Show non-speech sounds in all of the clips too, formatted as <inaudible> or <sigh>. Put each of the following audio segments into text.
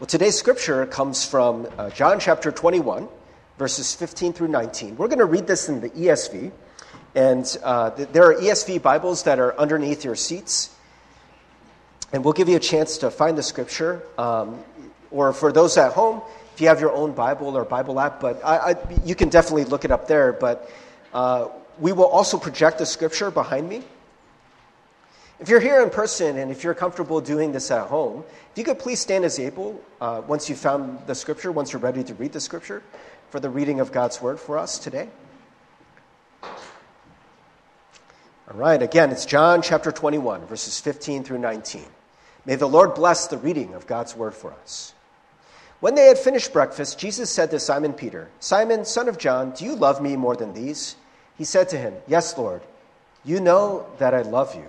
Well, today's scripture comes from uh, John chapter 21, verses 15 through 19. We're going to read this in the ESV, and uh, th- there are ESV Bibles that are underneath your seats. And we'll give you a chance to find the scripture. Um, or for those at home, if you have your own Bible or Bible app, but I, I, you can definitely look it up there. But uh, we will also project the scripture behind me. If you're here in person and if you're comfortable doing this at home, if you could please stand as able uh, once you've found the scripture, once you're ready to read the scripture for the reading of God's word for us today. All right, again, it's John chapter 21, verses 15 through 19. May the Lord bless the reading of God's word for us. When they had finished breakfast, Jesus said to Simon Peter, Simon, son of John, do you love me more than these? He said to him, Yes, Lord. You know that I love you.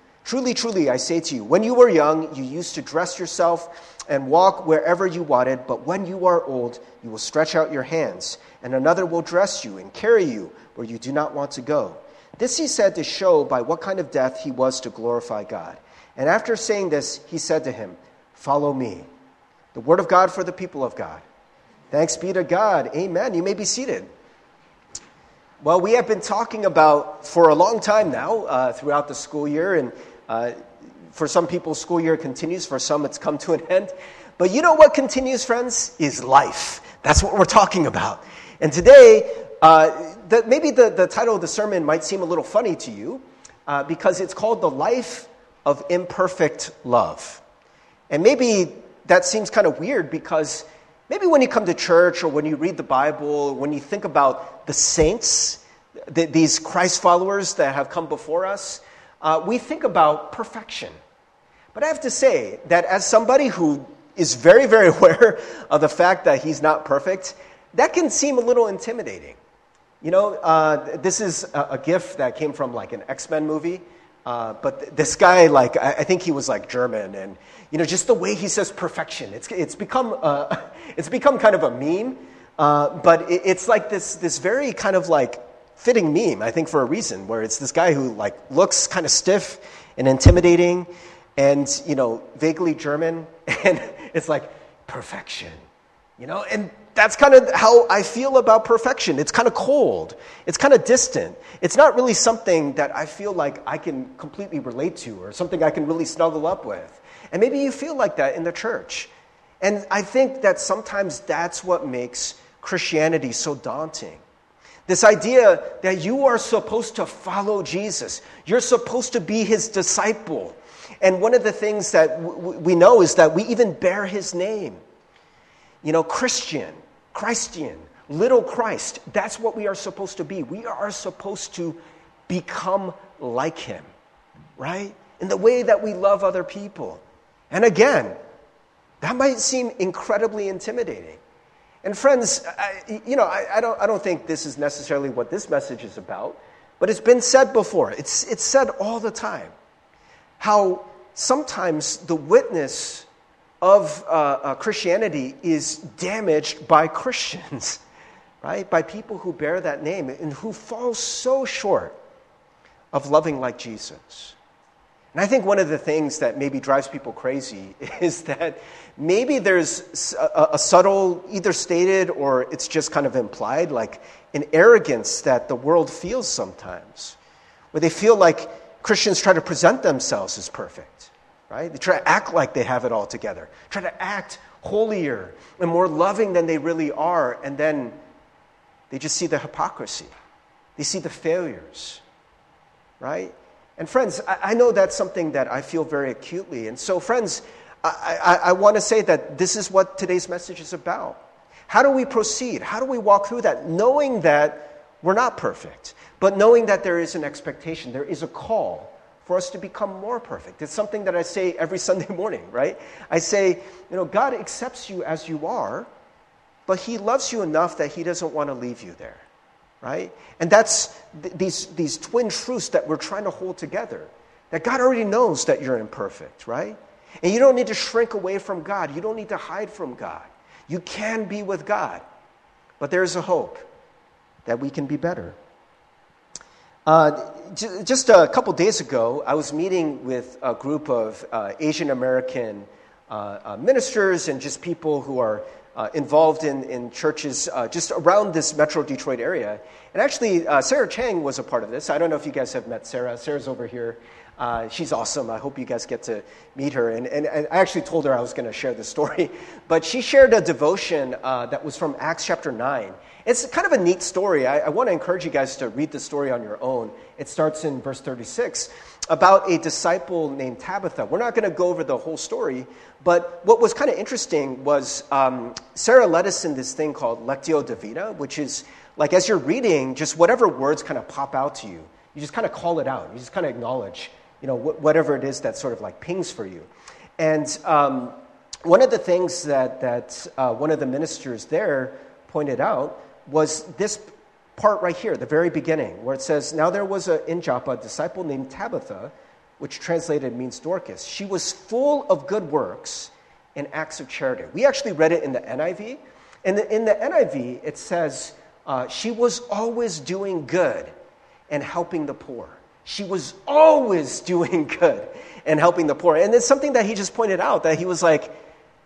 Truly, truly, I say to you, when you were young, you used to dress yourself and walk wherever you wanted, but when you are old, you will stretch out your hands, and another will dress you and carry you where you do not want to go. This he said to show by what kind of death he was to glorify God. And after saying this, he said to him, Follow me. The word of God for the people of God. Thanks be to God. Amen. You may be seated. Well, we have been talking about for a long time now uh, throughout the school year, and uh, for some people, school year continues. For some, it's come to an end. But you know what continues, friends? Is life. That's what we're talking about. And today, uh, the, maybe the, the title of the sermon might seem a little funny to you uh, because it's called The Life of Imperfect Love. And maybe that seems kind of weird because maybe when you come to church or when you read the Bible, when you think about the saints, the, these Christ followers that have come before us, uh, we think about perfection. But I have to say that as somebody who is very, very <laughs> aware of the fact that he's not perfect, that can seem a little intimidating. You know, uh, this is a, a, GIF that came from like an X Men movie. Uh, but th- this guy, like, I, I, think he was like German, and you know, just the way he says perfection, it's it's become uh, <laughs> it's become kind of a meme. Uh, but it, it's like this this very kind of like fitting meme, I think, for a reason, where it's this guy who like looks kind of stiff and intimidating and, you know, vaguely German. <laughs> And it's like perfection, you know? And that's kind of how I feel about perfection. It's kind of cold. It's kind of distant. It's not really something that I feel like I can completely relate to or something I can really snuggle up with. And maybe you feel like that in the church. And I think that sometimes that's what makes Christianity so daunting. This idea that you are supposed to follow Jesus, you're supposed to be his disciple. And one of the things that we know is that we even bear his name. You know, Christian, Christian, little Christ, that's what we are supposed to be. We are supposed to become like him, right? In the way that we love other people. And again, that might seem incredibly intimidating. And friends, I, you know, I, I, don't, I don't think this is necessarily what this message is about, but it's been said before. It's, it's said all the time. How sometimes the witness of uh, uh, Christianity is damaged by Christians, <laughs> right? By people who bear that name and who fall so short of loving like Jesus. And I think one of the things that maybe drives people crazy <laughs> is that maybe there's a, a, subtle, either stated or it's just kind of implied, like an arrogance that the world feels sometimes, where they feel like Christians try to present themselves as perfect, right? They try to act like they have it all together, try to act holier and more loving than they really are, and then they just see the hypocrisy, they see the failures, right? And friends, I, I know that's something that I feel very acutely. And so, friends, I, I, I want to say that this is what today's message is about. How do we proceed? How do we walk through that? Knowing that we're not perfect, but knowing that there is an expectation, there is a call for us to become more perfect. It's something that I say every <laughs> Sunday morning, right? I say, you know, God accepts you as you are, but he loves you enough that he doesn't want to leave you there, right? And that's th- these, these twin truths that we're trying to hold together. That God already knows that you're imperfect, right? And you don't need to shrink away from God. You don't need to hide from God. You can be with God. But there's a hope that we can be better. Uh, j- just a couple days ago, I was meeting with a group of uh, Asian American uh, uh ministers and just people who are uh, involved in, in churches uh, just around this metro Detroit area. And actually, Sarah Chang was a part of this. I don't know if you guys have met Sarah. Sarah's over here. Uh, she's awesome. I hope you guys get to meet her. And, and, and I actually told her I was going to share this story. <laughs> But she shared a devotion uh, that was from Acts chapter 9. It's kind of a neat story. I, I want to encourage you guys to read the story on your own. It starts in verse 36 about a disciple named Tabitha. We're not going to go over the whole story, but what was kind of interesting was um, Sarah led us in this thing called Lectio Divina, which is like as you're reading, just whatever words kind of pop out to you, you just kind of call it out. You just kind of acknowledge you know, wh- whatever it is that sort of like pings for you. And um, one of the things that, that uh, one of the ministers there pointed out was this part right here, the very beginning, where it says, Now there was a, in Joppa a disciple named Tabitha, which translated means Dorcas. She was full of good works and acts of charity. We actually read it in the NIV. In the, in the NIV, it says, uh, She was always doing good and helping the poor. She was always <laughs> doing good and helping the poor. And it's something that he just pointed out that he was like,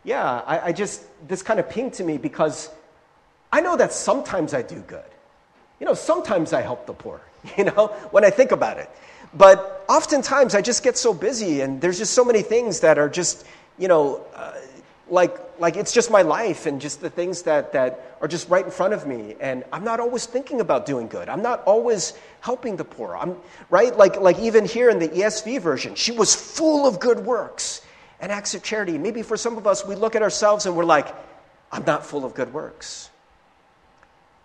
yeah, I, I just, this kind of pinged to me because I know that sometimes I do good. You know, sometimes I help the poor, <laughs> you know, when I think about it. But oftentimes I just get so busy and there's just so many things that are just, you know, uh, like, like it's just my life and just the things that, that are just right in front of me. And I'm not always thinking about doing good. I'm not always helping the poor. I'm, right? Like, like even here in the ESV version, she was full of good works and acts of charity. Maybe for some of us, we look at ourselves and we're like, I'm not full of good works.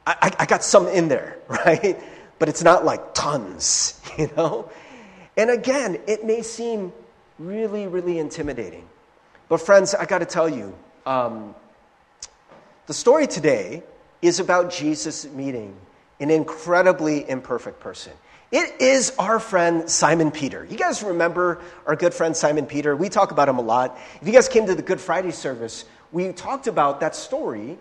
I, I, got some in there, <laughs> right? But it's not like tons, <laughs> you know? And again, it may seem really, really intimidating. But, friends, I got to tell you, um, the story today is about Jesus meeting an incredibly imperfect person. It is our friend Simon Peter. You guys remember our good friend Simon Peter? We talk about him a lot. If you guys came to the Good Friday service, we talked about that story,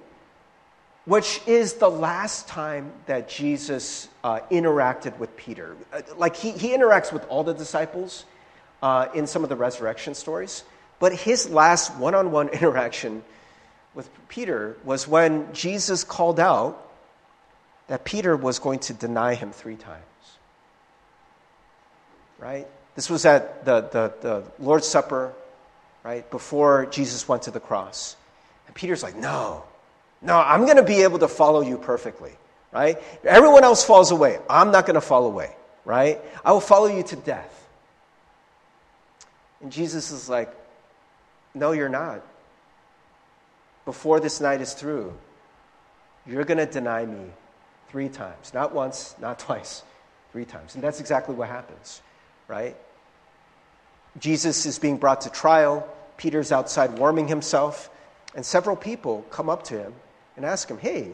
which is the last time that Jesus uh, interacted with Peter. Uh, like he, he interacts with all the disciples uh, in some of the resurrection stories. But his last one on one interaction with Peter was when Jesus called out that Peter was going to deny him three times. Right? This was at the, the, the Lord's Supper, right? Before Jesus went to the cross. And Peter's like, no, no, I'm going to be able to follow you perfectly, right? Everyone else falls away. I'm not going to fall away, right? I will follow you to death. And Jesus is like, no, you're not. Before this night is through, you're going to deny me three times. Not once, not twice, three times. And that's exactly what happens, right? Jesus is being brought to trial. Peter's outside warming himself. And several people come up to him and ask him, Hey,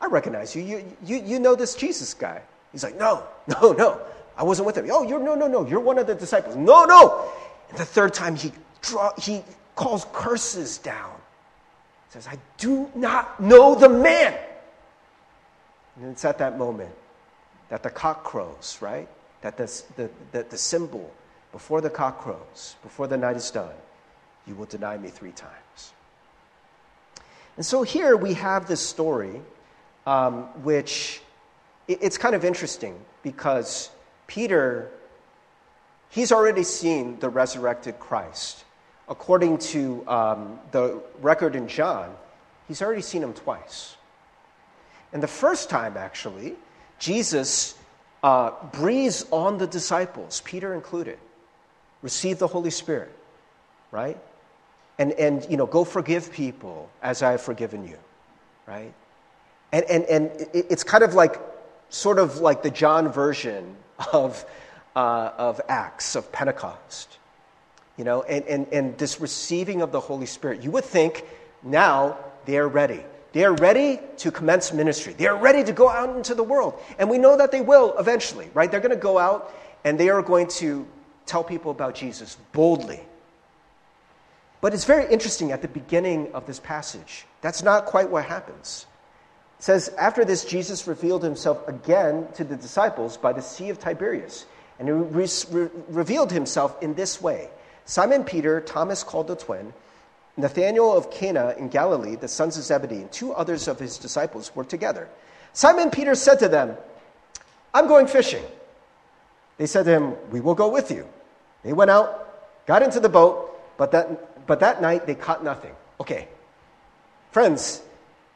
I recognize you. You, you, you know this Jesus guy. He's like, No, <laughs> no, no. I wasn't with him. Oh, you're no, no, no. You're one of the disciples. No, no. And the third time he draw, he calls curses down. He says, I do not know the man. And it's at that moment that the cock crows, right? That the, the, the, the symbol, before the cock crows, before the night is done, you will deny me three times. And so here we have this story, um, which it, it's kind of interesting because Peter, he's already seen the resurrected Christ according to um, the record in John, he's already seen him twice. And the first time, actually, Jesus uh, breathes on the disciples, Peter included, receive the Holy Spirit, right? And, and you know, go forgive people as I have forgiven you, right? And, and, and it's kind of like, sort of like the John version of, uh, of Acts, of Pentecost you know, and, and, and this receiving of the Holy Spirit. You would think now they are ready. They are ready to commence ministry. They are ready to go out into the world. And we know that they will eventually, right? They're going to go out and they are going to tell people about Jesus boldly. But it's very interesting at the beginning of this passage. That's not quite what happens. It says, After this, Jesus revealed himself again to the disciples by the Sea of Tiberias. And he re- re- revealed himself in this way Simon Peter, Thomas called the twin, Nathanael of Cana in Galilee, the sons of Zebedee, and two others of his disciples were together. Simon Peter said to them, I'm going fishing. They said to him, We will go with you. They went out, got into the boat, but that, but that night they caught nothing. Okay. Friends,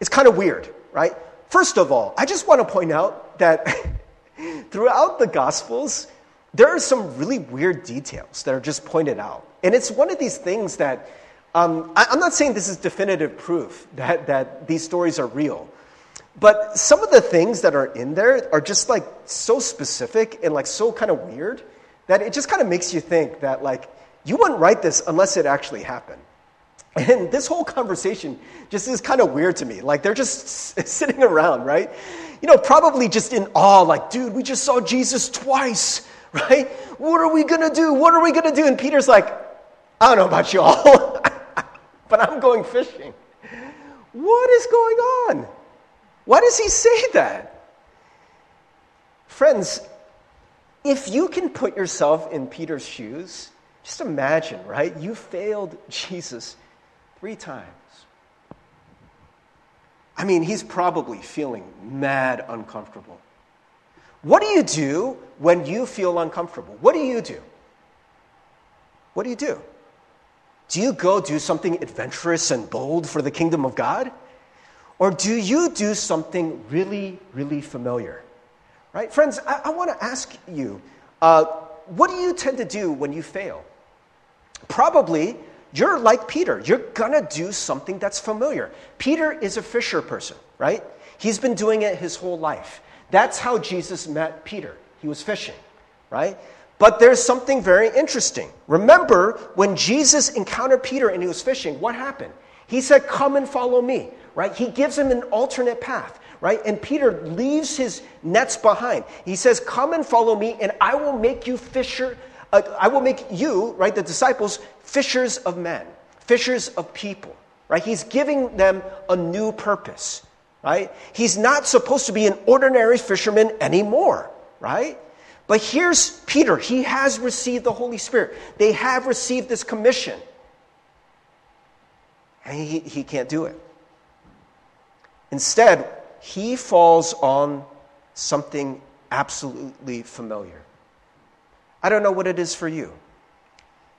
it's kind of weird, right? First of all, I just want to point out that <laughs> throughout the Gospels, there are some really weird details that are just pointed out. And it's one of these things that um, I, am not saying this is definitive proof that, that these stories are real, but some of the things that are in there are just like so specific and like so kind of weird that it just kind of makes you think that like you wouldn't write this unless it actually happened. And this whole conversation just is kind of weird to me. Like they're just <laughs> sitting around, right? You know, probably just in awe, like, dude, we just saw Jesus twice, <laughs> right? What are we gonna do? What are we gonna do? And Peter's like, I don't know about y'all. <laughs> but I'm going fishing. What is going on? Why does he say that? Friends, if you can put yourself in Peter's shoes, just imagine, right? You failed Jesus three times. I mean, he's probably feeling mad uncomfortable. What do you do when you feel uncomfortable? What do you do? What do you do? Do you go do something adventurous and bold for the kingdom of God? Or do you do something really, really familiar? Right? Friends, I, I want to ask you uh, what do you tend to do when you fail? Probably you're like Peter. You're going to do something that's familiar. Peter is a fisher person, right? He's been doing it his whole life. That's how Jesus met Peter. He was fishing, right? But there's something very interesting. Remember when Jesus encountered Peter and he was fishing, what happened? He said, Come and follow me, right? He gives him an alternate path, right? And Peter leaves his nets behind. He says, Come and follow me, and I will make you fisher. Uh, I will make you, right, the disciples, fishers of men, fishers of people, right? He's giving them a new purpose, right? He's not supposed to be an ordinary fisherman anymore, right? But here's Peter. He has received the Holy Spirit. They have received this commission. And he, he can't do it. Instead, he falls on something absolutely familiar. I don't know what it is for you.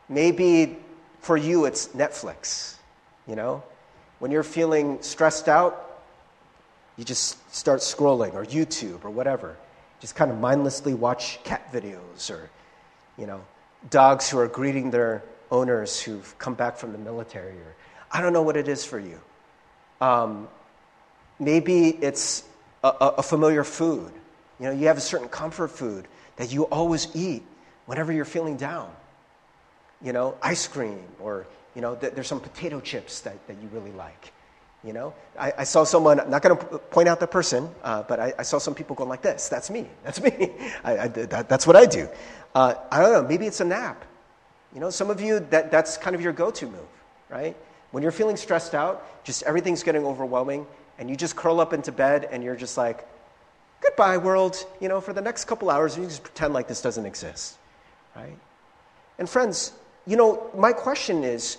Maybe for you it's Netflix, you know? When you're feeling stressed out, you just start scrolling, or YouTube, or whatever just kind of mindlessly watch cat videos or, you know, dogs who are greeting their owners who've come back from the military or I don't know what it is for you. Um, maybe it's a, a, familiar food. You know, you have a certain comfort food that you always eat whenever you're feeling down. You know, ice cream or, you know, th- there's some potato chips that, that you really like. You know, I, I saw someone, I'm not going to point out the person, uh, but I, I, saw some people going like this. That's me. That's me. <laughs> I, that, that's what I do. Uh, I don't know. Maybe it's a nap. You know, some of you, that, that's kind of your go to move, right? When you're feeling stressed out, just everything's getting overwhelming, and you just curl up into bed and you're just like, goodbye, world. You know, for the next couple hours, you just pretend like this doesn't exist, right? And friends, you know, my question is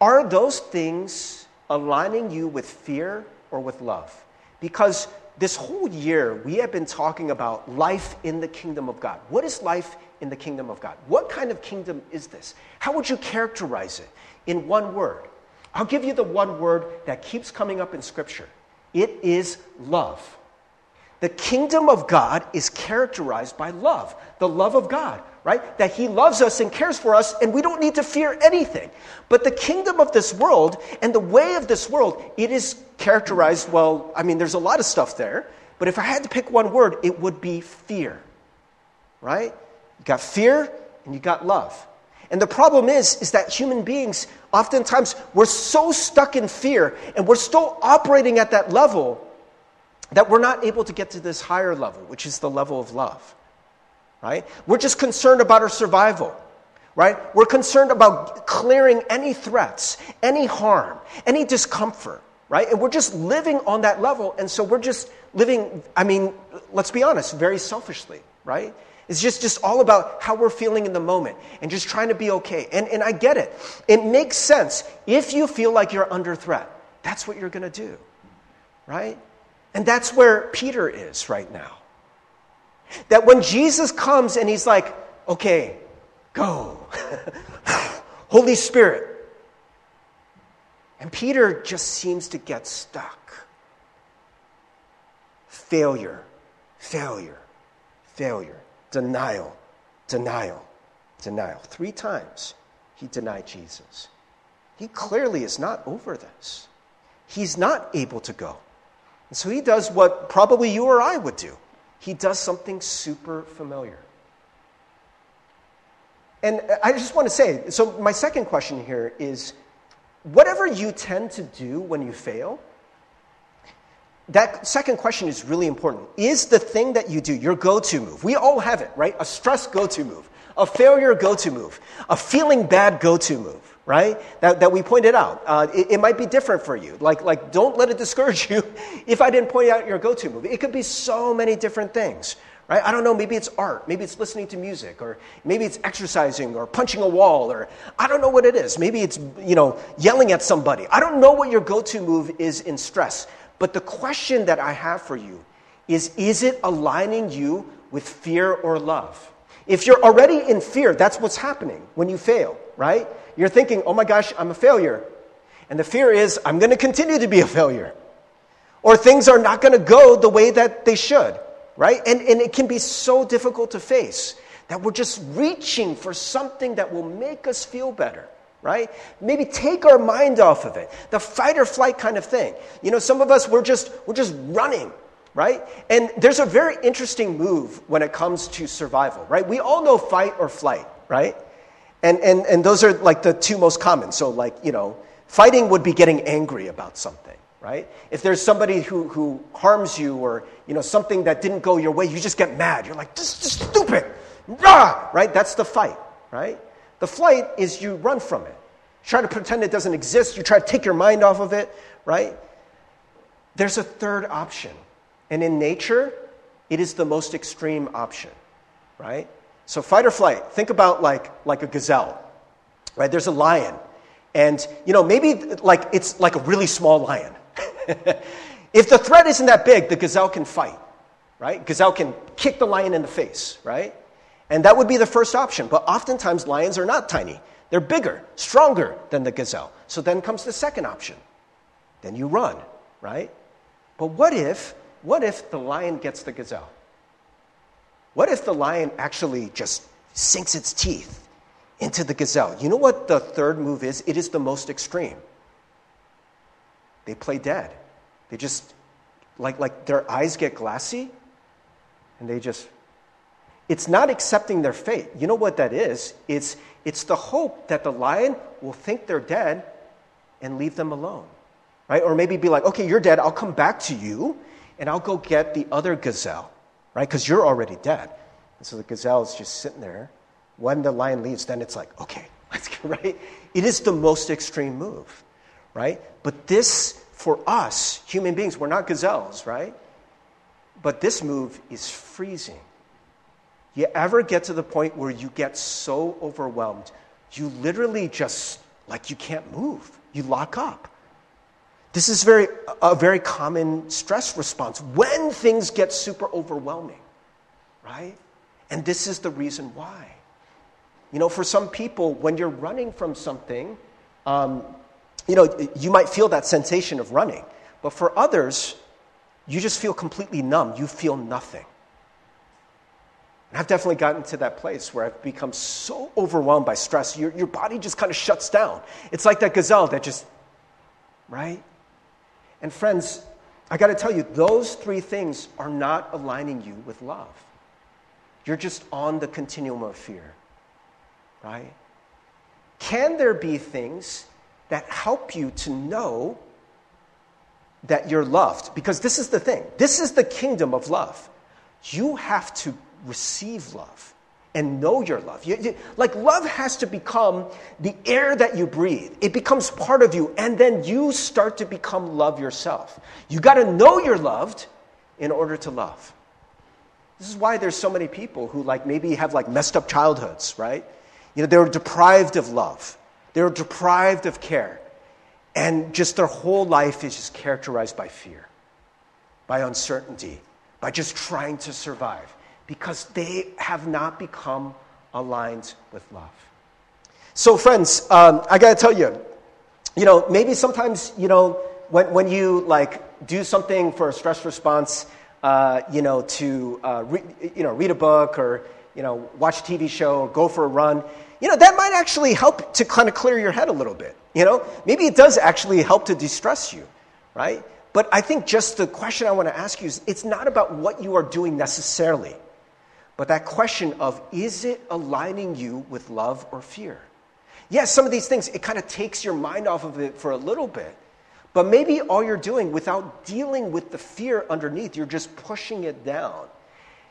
are those things aligning you with fear or with love. Because this whole year, we have been talking about life in the kingdom of God. What is life in the kingdom of God? What kind of kingdom is this? How would you characterize it in one word? I'll give you the one word that keeps coming up in Scripture it is love. The kingdom of God is characterized by love, the love of God right? That he loves us and cares for us, and we don't need to fear anything. But the kingdom of this world and the way of this world, it is characterized, well, I mean, there's a lot of stuff there, but if I had to pick one word, it would be fear, right? You got fear and you got love. And the problem is, is that human beings oftentimes we're so stuck in fear and we're still operating at that level that we're not able to get to this higher level, which is the level of love. Right? We're just concerned about our survival. Right? We're concerned about clearing any threats, any harm, any discomfort. Right? And we're just living on that level. And so we're just living, I mean, let's be honest, very selfishly. Right? It's just, just all about how we're feeling in the moment and just trying to be okay. And, and I get it. It makes sense. If you feel like you're under threat, that's what you're going to do, right? And that's where Peter is right now. That when Jesus comes and he's like, okay, go, <laughs> Holy Spirit. And Peter just seems to get stuck. Failure, failure, failure denial, denial, denial. Three times he denied Jesus. He clearly is not over this. He's not able to go. And so he does what probably you or I would do he does something super familiar. And I just want to say so, my second question here is whatever you tend to do when you fail, that second question is really important. Is the thing that you do your go to move? We all have it, right? A stress go to move, a failure go to move, a feeling bad go to move, right? That, that we pointed out. Uh, it, it, might be different for you. Like, like, don't let it discourage <laughs> you if I didn't point out your go to move. It could be so many different things, right? I don't know, maybe it's art, maybe it's listening to music, or maybe it's exercising or punching a wall, or I don't know what it is. Maybe it's, you know, yelling at somebody. I don't know what your go to move is in stress. But the question that I have for you is is it aligning you with fear or love? If you're already in fear, that's what's happening when you fail, right? You're thinking, oh my gosh, I'm a failure. And the fear is, I'm going to continue to be a failure. Or things are not going to go the way that they should, right? And, and it can be so difficult to face that we're just reaching for something that will make us feel better right? Maybe take our mind off of it. The fight or flight kind of thing. You know, some of us we're just we're just running, right? And there's a very interesting move when it comes to survival, right? We all know fight or flight, right? And and and those are like the two most common. So like, you know, fighting would be getting angry about something, right? If there's somebody who who harms you or, you know, something that didn't go your way, you just get mad. You're like, this is stupid. Rah! Right? That's the fight, right? The flight is you run from it. You try to pretend it doesn't exist. You try to take your mind off of it, right? There's a third option. And in nature, it is the most extreme option, right? So fight or flight, think about like, like a gazelle, right? There's a lion. And, you know, maybe like it's like a really small lion. <laughs> if the threat isn't that big, the gazelle can fight, right? Gazelle can kick the lion in the face, right? And that would be the first option. But oftentimes, lions are not tiny. They're bigger, stronger than the gazelle. So then comes the second option. Then you run, right? But what if, what if the lion gets the gazelle? What if the lion actually just sinks its teeth into the gazelle? You know what the third move is? It is the most extreme. They play dead. They just, like, like their eyes get glassy and they just it's not accepting their fate. You know what that is? It's, it's the hope that the lion will think they're dead and leave them alone. Right? Or maybe be like, okay, you're dead. I'll come back to you and I'll go get the other gazelle. Right? Because you're already dead. And so the gazelle is just sitting there. When the lion leaves, then it's like, okay, <laughs> let's go, right? It is the most extreme move. Right? But this, for us, human beings, we're not gazelles, right? But this move is freezing. You ever get to the point where you get so overwhelmed, you literally just, like, you can't move. You lock up. This is very, a very common stress response when things get super overwhelming, right? And this is the reason why. You know, for some people, when you're running from something, um, you know, you might feel that sensation of running. But for others, you just feel completely numb. You feel nothing. And I've definitely gotten to that place where I've become so overwhelmed by stress, your, your body just kind of shuts down. It's like that gazelle that just, right? And friends, I got to tell you, those three things are not aligning you with love. You're just on the continuum of fear, right? Can there be things that help you to know that you're loved. Because this is the thing this is the kingdom of love. You have to receive love and know your love. You, you, like, love has to become the air that you breathe, it becomes part of you, and then you start to become love yourself. You got to know you're loved in order to love. This is why there's so many people who, like, maybe have like messed up childhoods, right? You know, they were deprived of love, they were deprived of care. And just their whole life is just characterized by fear, by uncertainty, by just trying to survive because they have not become aligned with love. So, friends, um, I got to tell you, you know, maybe sometimes, you know, when, when you like do something for a stress response, uh, you know, to uh, re- you know, read a book or you know, watch a TV show, or go for a run, you know, that might actually help to kind of clear your head a little bit. You know, maybe it does actually help to distress you, right? But I think just the question I want to ask you is it's not about what you are doing necessarily, but that question of is it aligning you with love or fear? Yes, some of these things, it kind of takes your mind off of it for a little bit. But maybe all you're doing without dealing with the fear underneath, you're just pushing it down.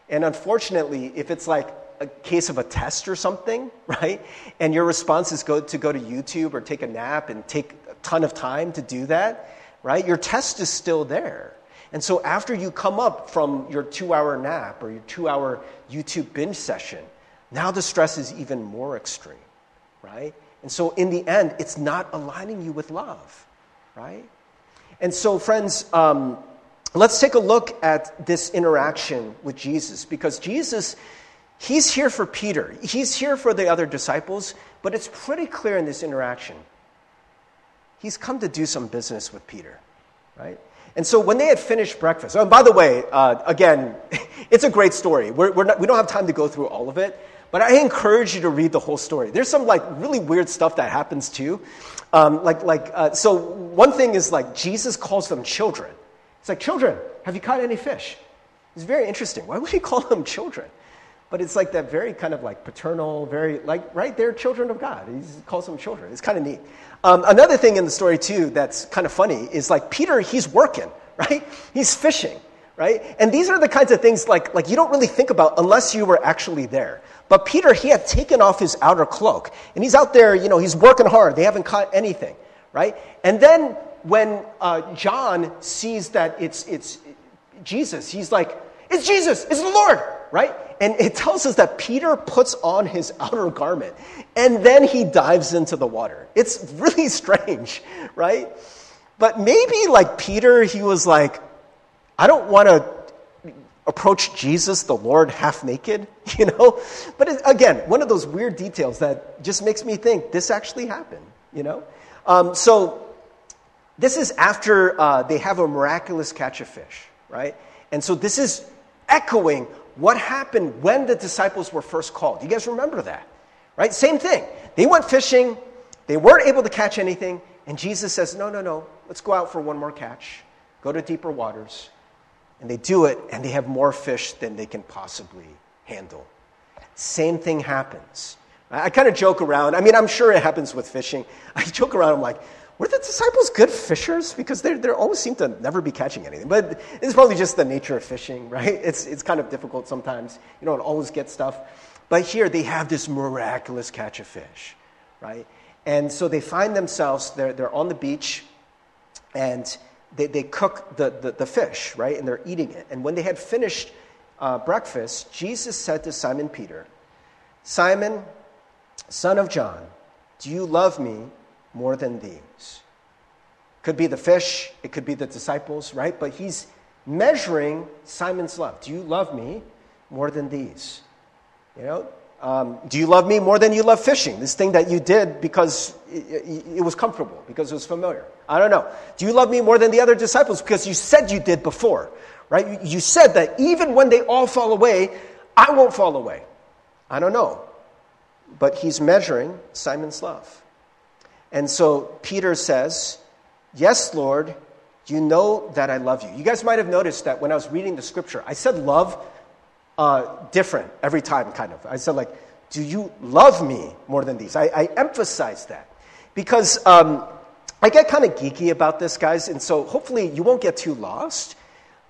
And unfortunately, if it's like a case of a test or something, <laughs> right? And your response is go, to go to YouTube or take a nap and take a ton of time to do that, right? Your test is still there. And so after you come up from your two hour nap or your two hour YouTube binge session, now the stress is even more extreme, right? And so in the end, it's not aligning you with love, right? And so, friends, um, let's take a look at this interaction with Jesus because Jesus, he's here for Peter, he's here for the other disciples, but it's pretty clear in this interaction. He's come to do some business with Peter, right? And so when they had finished breakfast, oh, by the way, uh, again, <laughs> it's a great story. We're, we're not, we don't have time to go through all of it, but I encourage you to read the whole story. There's some like really weird stuff that happens too. Um, like, like, uh, so one thing is like Jesus calls them children. It's like, children, have you caught any fish? It's very interesting. Why would he <laughs> call them children? But it's like that very kind of like paternal, very like, right? They're children of God. He calls them children. It's kind of neat. Um, another thing in the story, too, that's kind of funny is like Peter, he's working, <laughs> right? He's fishing, right? And these are the kinds of things like, like you don't really think about unless you were actually there. But Peter, he had taken off his outer cloak and he's out there, you know, he's working hard. They haven't caught anything, right? And then when uh, John sees that it's, it's Jesus, he's like, it's Jesus, it's the Lord, right? And it tells us that Peter puts on his outer garment and then he dives into the water. It's really <laughs> strange, right? But maybe like Peter, he was like, I don't want to approach Jesus, the Lord, half naked, <laughs> you know? But it, again, one of those weird details that just makes me think this actually happened, you know? Um, so this is after uh, they have a miraculous catch of fish, right? And so this is echoing what happened when the disciples were first called. You guys remember that, right? Same thing. They went fishing, they weren't able to catch anything, and Jesus says, No, no, no, let's go out for one more catch, go to deeper waters. And they do it, and they have more fish than they can possibly handle. Same thing happens. I kind of joke around. I mean, I'm sure it happens with fishing. <laughs> I joke around, I'm like, were the disciples good fishers? Because they they always seem to never be catching anything. But it's probably just the nature of fishing, <laughs> right? It's, it's kind of difficult sometimes. You don't always get stuff. But here they have this miraculous catch of fish, right? And so they find themselves, they're, they're on the beach, and they, they cook the, the, the fish, right? And they're eating it. And when they had finished uh, breakfast, Jesus said to Simon Peter, Simon, son of John, do you love me more than these. Could be the fish, it could be the disciples, right? But he's measuring Simon's love. Do you love me more than these? You know, um, do you love me more than you love fishing? This thing that you did because it, it, was comfortable, because it was familiar. I don't know. Do you love me more than the other disciples because you said you did before, right? You said that even when they all fall away, I won't fall away. I don't know. But he's measuring Simon's love. And so Peter says, Yes, Lord, you know that I love you. You guys might have noticed that when I was reading the scripture, I said love uh, different every time, kind of. I said, like, do you love me more than these? I, I emphasize that because um, I get kind of geeky about this, guys, and so hopefully you won't get too lost.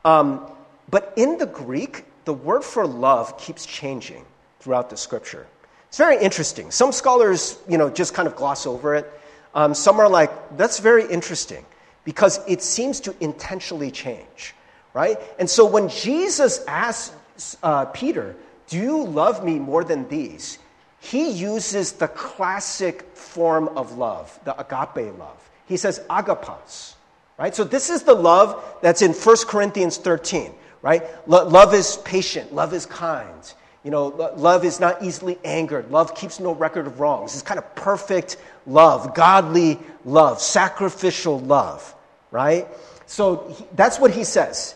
Um, but in the Greek, the word for love keeps changing throughout the scripture. It's very interesting. Some scholars, you know, just kind of gloss over it. Um, some are like, that's very interesting because it seems to intentionally change, right? And so when Jesus asks uh, Peter, Do you love me more than these? He uses the classic form of love, the agape love. He says agapas, right? So this is the love that's in 1 Corinthians 13, right? Lo- love is patient, love is kind. You know, lo- love is not easily angered. Love keeps no record of wrongs. It's kind of perfect love, godly love, sacrificial love, right? So that's what he says.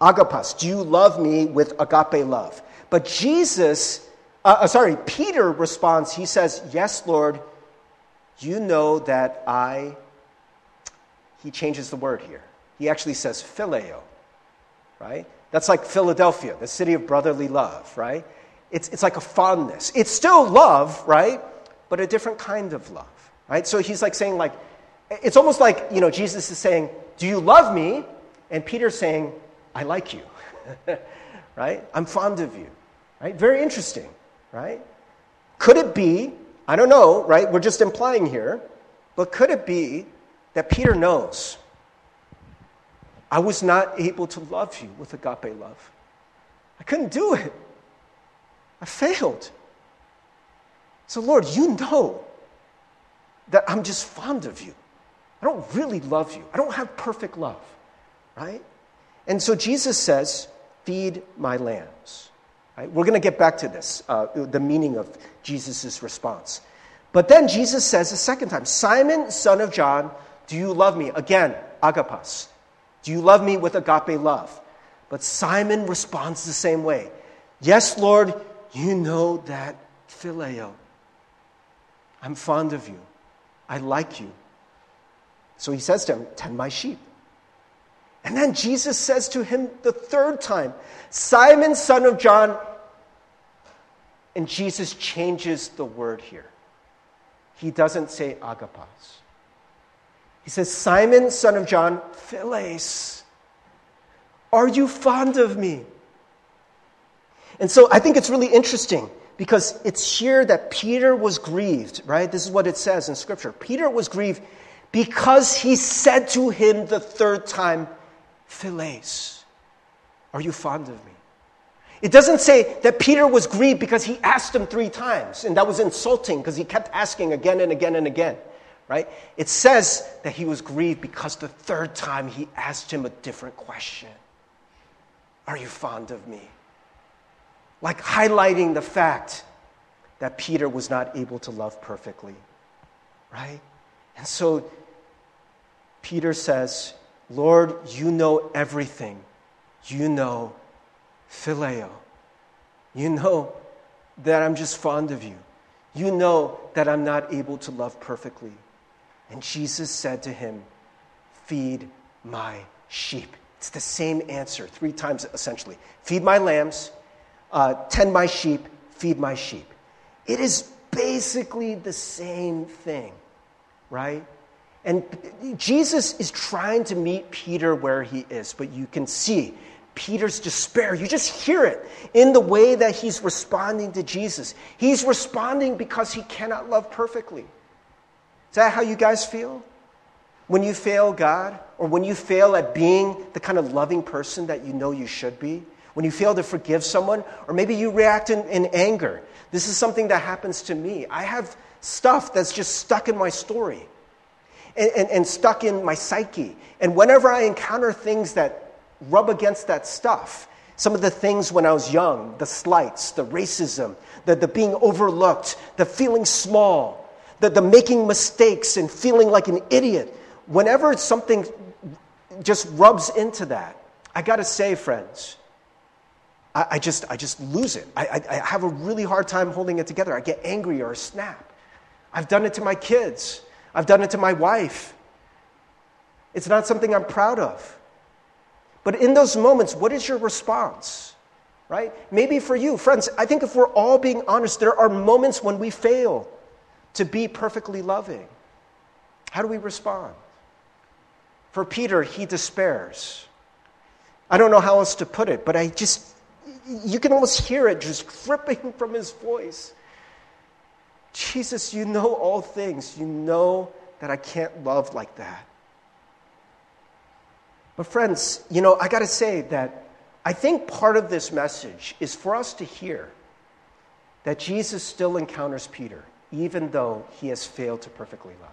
Agapas, do you love me with agape love? But Jesus, uh, uh, sorry, Peter responds, he says, Yes, Lord, you know that I, he changes the word here. He actually says phileo, right? That's like Philadelphia, the city of brotherly love, right? It's, it's like a fondness. It's still love, right? But a different kind of love, right? So he's like saying, like, it's almost like, you know, Jesus is saying, Do you love me? And Peter's saying, I like you, <laughs> right? I'm fond of you, right? Very interesting, right? Could it be, I don't know, right? We're just implying here, but could it be that Peter knows I was not able to love you with agape love? I couldn't do it. I failed. So, Lord, you know that I'm just fond of you. I don't really love you. I don't have perfect love, right? And so Jesus says, Feed my lambs. Right? We're going to get back to this, uh, the meaning of Jesus' response. But then Jesus says a second time, Simon, son of John, do you love me? Again, agapas. Do you love me with agape love? But Simon responds the same way. Yes, Lord, you know that phileo. I'm fond of you. I like you. So he says to him, Tend my sheep. And then Jesus says to him the third time, Simon, son of John. And Jesus changes the word here. He doesn't say agapas. He says, Simon, son of John, philes. Are you fond of me? And so I think it's really interesting because it's here that Peter was grieved, right? This is what it says in Scripture. Peter was grieved because he said to him the third time, Philes, are you fond of me? It doesn't say that Peter was grieved because he asked him three times, and that was insulting because he kept asking again and again and again, right? It says that he was grieved because the third time he asked him a different question Are you fond of me? Like highlighting the fact that Peter was not able to love perfectly, right? And so Peter says, Lord, you know everything. You know phileo. You know that I'm just fond of you. You know that I'm not able to love perfectly. And Jesus said to him, Feed my sheep. It's the same answer, three times essentially. Feed my lambs, uh, tend my sheep, feed my sheep. It is basically the same thing, right? And Jesus is trying to meet Peter where he is, but you can see Peter's despair. You just hear it in the way that he's responding to Jesus. He's responding because he cannot love perfectly. Is that how you guys feel? When you fail God, or when you fail at being the kind of loving person that you know you should be? When you fail to forgive someone, or maybe you react in, in anger. This is something that happens to me. I have stuff that's just stuck in my story and, and, and stuck in my psyche. And whenever I encounter things that rub against that stuff, some of the things when I was young, the slights, the racism, the, the being overlooked, the feeling small, the, the making mistakes and feeling like an idiot, whenever something just rubs into that, I gotta say, friends, I, I, just, I just lose it. I, I, I have a really hard time holding it together. I get angry or snap. I've done it to my kids, I've done it to my wife. It's not something I'm proud of. But in those moments, what is your response? Right? Maybe for you, friends, I think if we're all being honest, there are moments when we fail to be perfectly loving. How do we respond? for Peter, he despairs. I don't know how else to put it, but I just, you can almost hear it just dripping from his voice. Jesus, you know all things. You know that I can't love like that. But, friends, you know, I got to say that I think part of this message is for us to hear that Jesus still encounters Peter, even though he has failed to perfectly love.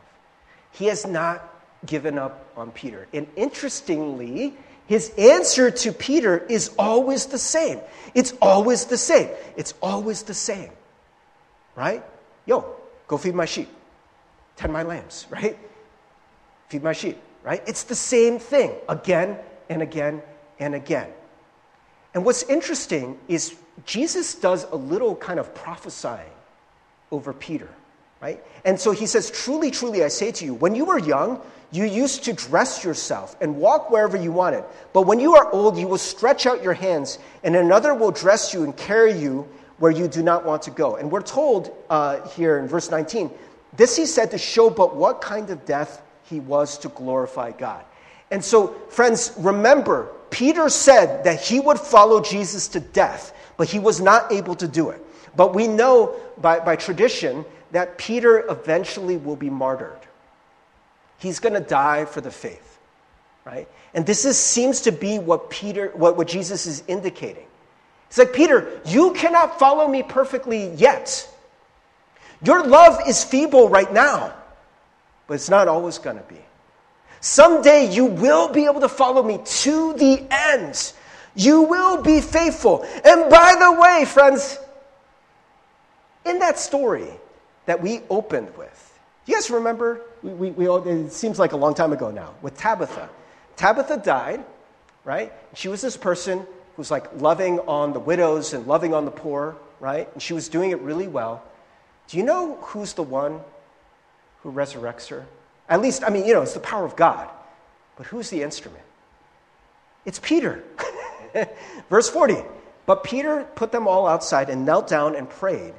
He has not given up on Peter. And interestingly, his answer to Peter is always the same. It's always the same. It's always the same. Right? Yo, go feed my sheep. Tend my lambs, right? Feed my sheep, right? It's the same thing again and again and again. And what's interesting is Jesus does a little kind of prophesying over Peter, right? And so he says, Truly, truly, I say to you, when you were young, you used to dress yourself and walk wherever you wanted. But when you are old, you will stretch out your hands, and another will dress you and carry you where you do not want to go. And we're told uh, here in verse 19, this he said to show but what kind of death he was to glorify God. And so, friends, remember, Peter said that he would follow Jesus to death, but he was not able to do it. But we know by, by tradition that Peter eventually will be martyred. He's going to die for the faith, right? And this is, seems to be what Peter, what, what Jesus is indicating. It's like, Peter, you cannot follow me perfectly yet. Your love is feeble right now, but it's not always going to be. Someday you will be able to follow me to the end. You will be faithful. And by the way, friends, in that story that we opened with, you guys remember? We, we, we, it seems like a long time ago now, with Tabitha. Tabitha died, right? She was this person who's like loving on the widows and loving on the poor, right? And she was doing it really well. Do you know who's the one who resurrects her? At least, I mean, you know, it's the power of God. But who's the instrument? It's Peter. <laughs> Verse 40. But Peter put them all outside and knelt down and prayed.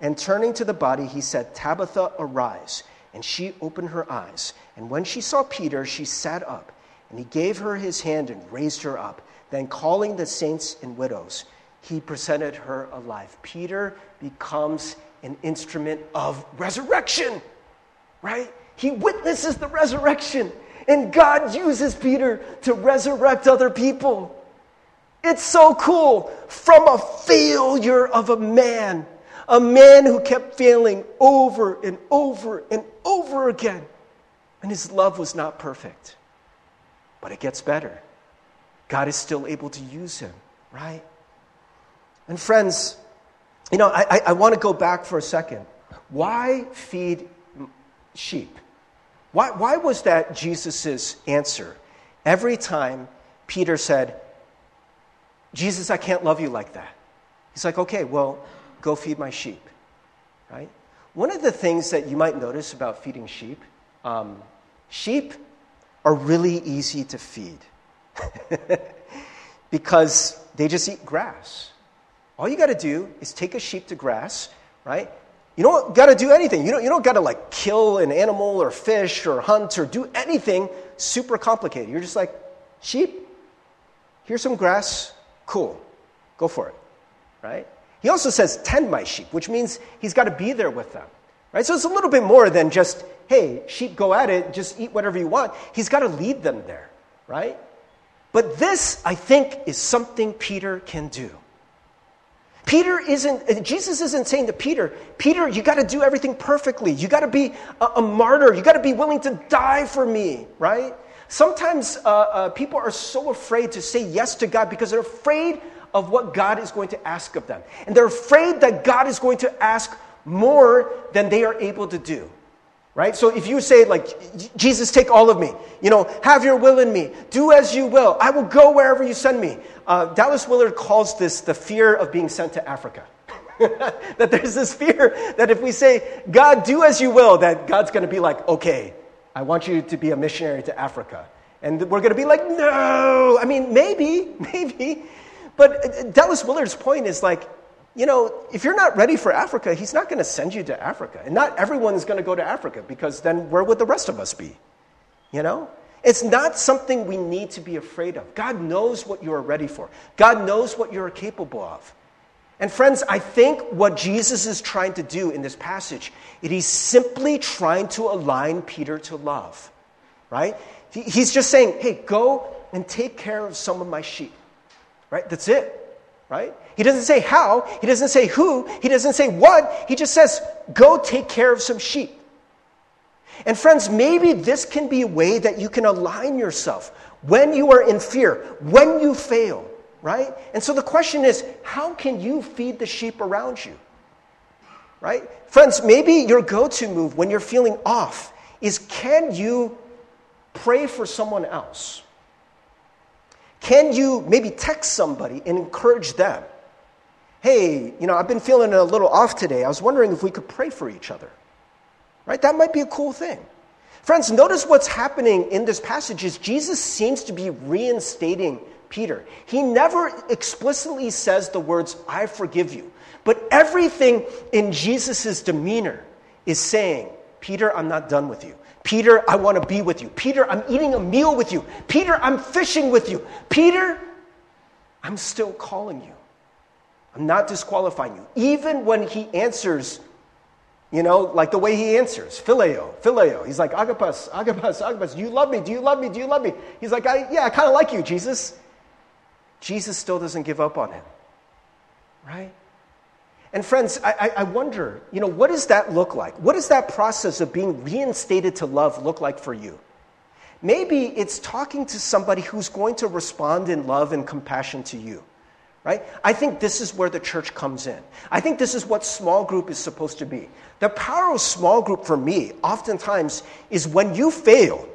And turning to the body, he said, Tabitha, arise. And she opened her eyes. And when she saw Peter, she sat up. And he gave her his hand and raised her up. Then, calling the saints and widows, he presented her alive. Peter becomes an instrument of resurrection, right? He witnesses the resurrection, and God uses Peter to resurrect other people. It's so cool. From a failure of a man, a man who kept failing over and over and over again, and his love was not perfect. But it gets better. God is still able to use him, right? And friends, you know, I, I, I want to go back for a second. Why feed sheep? Why, why was that Jesus' answer? Every time Peter said, Jesus, I can't love you like that. He's like, okay, well, go feed my sheep, right? One of the things that you might notice about feeding sheep, um, sheep are really easy to feed <laughs> because they just eat grass. All you got to do is take a sheep to grass, right? You don't got to do anything. You don't, you don't got to like kill an animal or fish or hunt or do anything super complicated. You're just like, sheep, here's some grass, cool, go for it, right? He also says, tend my sheep, which means he's got to be there with them, right? So it's a little bit more than just, hey, sheep, go at it, just eat whatever you want. He's got to lead them there, right? But this, I think, is something Peter can do. Peter isn't, Jesus isn't saying to Peter, Peter, you got to do everything perfectly. You got to be a, a, martyr. You got to be willing to die for me, right? Sometimes uh, uh, people are so afraid to say yes to God because they're afraid of what God is going to ask of them. And they're afraid that God is going to ask more than they are able to do right? So if you say, like, Jesus, take all of me, you know, have your will in me, do as you will, I will go wherever you send me. Uh, Dallas Willard calls this the fear of being sent to Africa. <laughs> that there's this fear that if we say, God, do as you will, that God's going to be like, okay, I want you to be a missionary to Africa. And we're going to be like, no. I mean, maybe, <laughs> maybe. But uh, Dallas Willard's point is like, you know, if you're not ready for Africa, he's not going to send you to Africa. And not everyone is going to go to Africa because then where would the rest of us be? You know? It's not something we need to be afraid of. God knows what you are ready for, God knows what you are capable of. And friends, I think what Jesus is trying to do in this passage is he's simply trying to align Peter to love, right? He's just saying, hey, go and take care of some of my sheep, right? That's it, right? He doesn't say how, he doesn't say who, he doesn't say what, he just says, go take care of some sheep. And friends, maybe this can be a way that you can align yourself when you are in fear, when you fail, right? And so the question is, how can you feed the sheep around you? Right? Friends, maybe your go to move when you're feeling off is can you pray for someone else? Can you maybe text somebody and encourage them? Hey, you know, I've been feeling a little off today. I was wondering if we could pray for each other. Right? That might be a cool thing. Friends, notice what's happening in this passage is Jesus seems to be reinstating Peter. He never explicitly says the words, I forgive you. But everything in Jesus' demeanor is saying, Peter, I'm not done with you. Peter, I want to be with you. Peter, I'm eating a meal with you. Peter, I'm fishing with you. Peter, I'm still calling you. I'm not disqualifying you. Even when he answers you know, like the way he answers, phileo, phileo. He's like, agapas, agapas, agapas. Do you love me? Do you love me? Do you love me? He's like, I, yeah, I kind of like you, Jesus. Jesus still doesn't give up on him, right? And friends, I, I wonder, you know, what does that look like? What does that process of being reinstated to love look like for you? Maybe it's talking to somebody who's going to respond in love and compassion to you right? I think this is where the church comes in. I think this is what small group is supposed to be. The power of small group for me, oftentimes, is when you fail,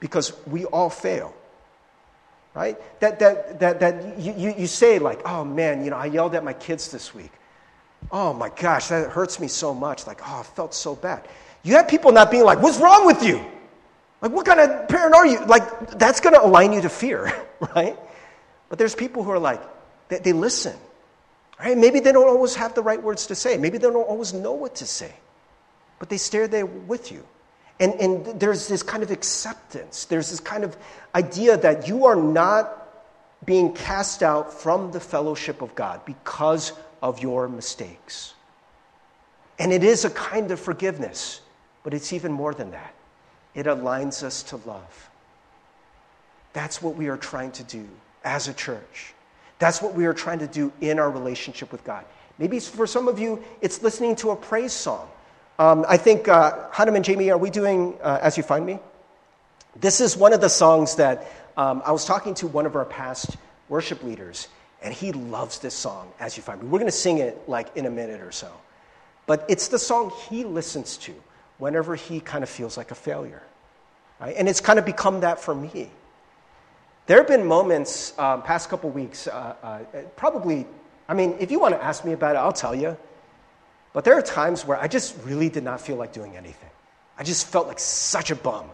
because we all fail. Right? That, that, that, that you, you, you say, like, oh man, you know, I yelled at my kids this week. Oh my gosh, that hurts me so much. Like, oh, I felt so bad. You have people not being like, what's wrong with you? Like, what kind of parent are you? Like, that's going to align you to fear, <laughs> right? But there's people who are like, they, they listen. Right? Maybe they don't always have the right words to say. Maybe they don't always know what to say. But they stare there with you. And, and there's this kind of acceptance. There's this kind of idea that you are not being cast out from the fellowship of God because of your mistakes. And it is a kind of forgiveness, but it's even more than that. It aligns us to love. That's what we are trying to do as a church. That's what we are trying to do in our relationship with God. Maybe for some of you, it's listening to a praise song. Um, I think, uh, Hanum and Jamie, are we doing uh, As You Find Me? This is one of the songs that um, I was talking to one of our past worship leaders, and he loves this song, As You Find Me. We're going to sing it like in a minute or so. But it's the song he listens to whenever he kind of feels like a failure. Right? And it's kind of become that for me. There have been moments, um, past couple weeks, uh, uh, probably, I mean, if you want to ask me about it, I'll tell you. But there are times where I just really did not feel like doing anything. I just felt like such a bum.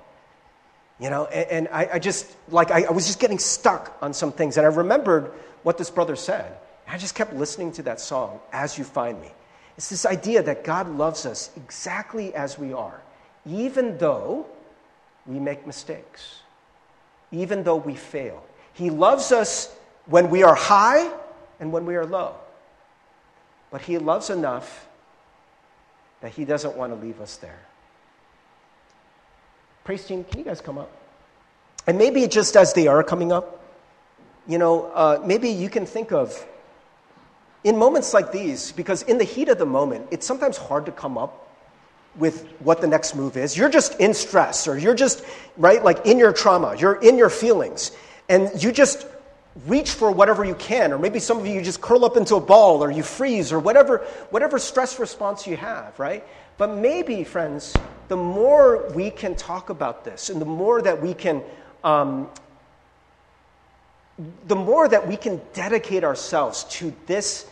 You know, and, and I, I, just, like, I, I, was just getting stuck on some things. And I remembered what this brother said. I just kept listening to that song, As You Find Me. It's this idea that God loves us exactly as we are, even though we make mistakes even though we fail. He loves us when we are high and when we are low. But He loves enough that He doesn't want to leave us there. Praise team, can you guys come up? And maybe just as they are coming up, you know, uh, maybe you can think of in moments like these, because in the heat of the moment, it's sometimes hard to come up with what the next move is. You're just in stress or you're just, right, like in your trauma, you're in your feelings, and you just reach for whatever you can, or maybe some of you just curl up into a ball or you freeze or whatever, whatever stress response you have, right? But maybe, friends, the more we can talk about this and the more that we can um, the more that we can dedicate ourselves to this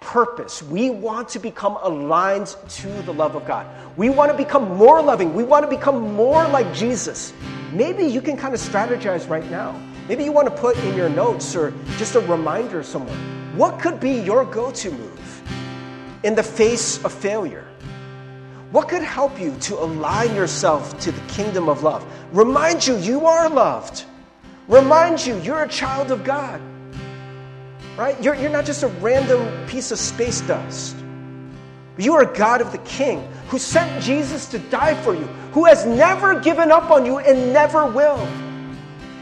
purpose. We want to become aligned to the love of God. We want to become more loving. We want to become more like Jesus. Maybe you can kind of strategize right now. Maybe you want to put in your notes or just a reminder somewhere. What could be your go to move in the face of failure? What could help you to align yourself to the kingdom of love remind you you are loved, remind you you're a child of God. Right? You're, you're not just a random piece of space dust. You are God of the King who sent Jesus to die for you, who has never given up on you and never will.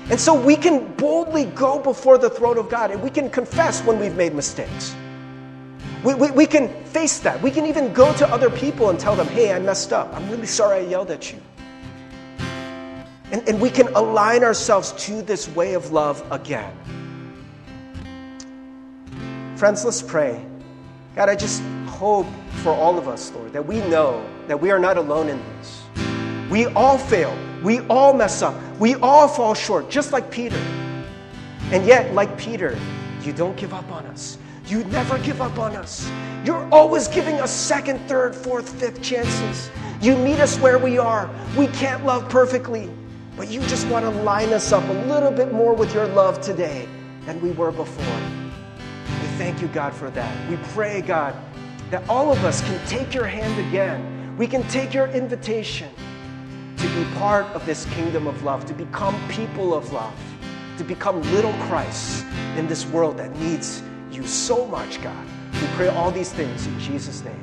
And so we can boldly go before the throne of God and we can confess when we've made mistakes. We, we, we, can face that. We can even go to other people and tell them, hey, I messed up. I'm really sorry I yelled at you. And, and we can align ourselves to this way of love again. Friends, let's pray. God, I just hope for all of us, Lord, that we know that we are not alone in this. We all fail. We all mess up. We all fall short, just like Peter. And yet, like Peter, you don't give up on us. You never give up on us. You're always giving us second, third, fourth, fifth chances. You meet us where we are. We can't love perfectly, but you just want to line us up a little bit more with your love today than we were before. We thank you, God, for that. We pray, God, that all of us can take your hand again. We can take your invitation to be part of this kingdom of love, to become people of love, to become little Christ in this world that needs you so much, God. We pray all these things in Jesus' name.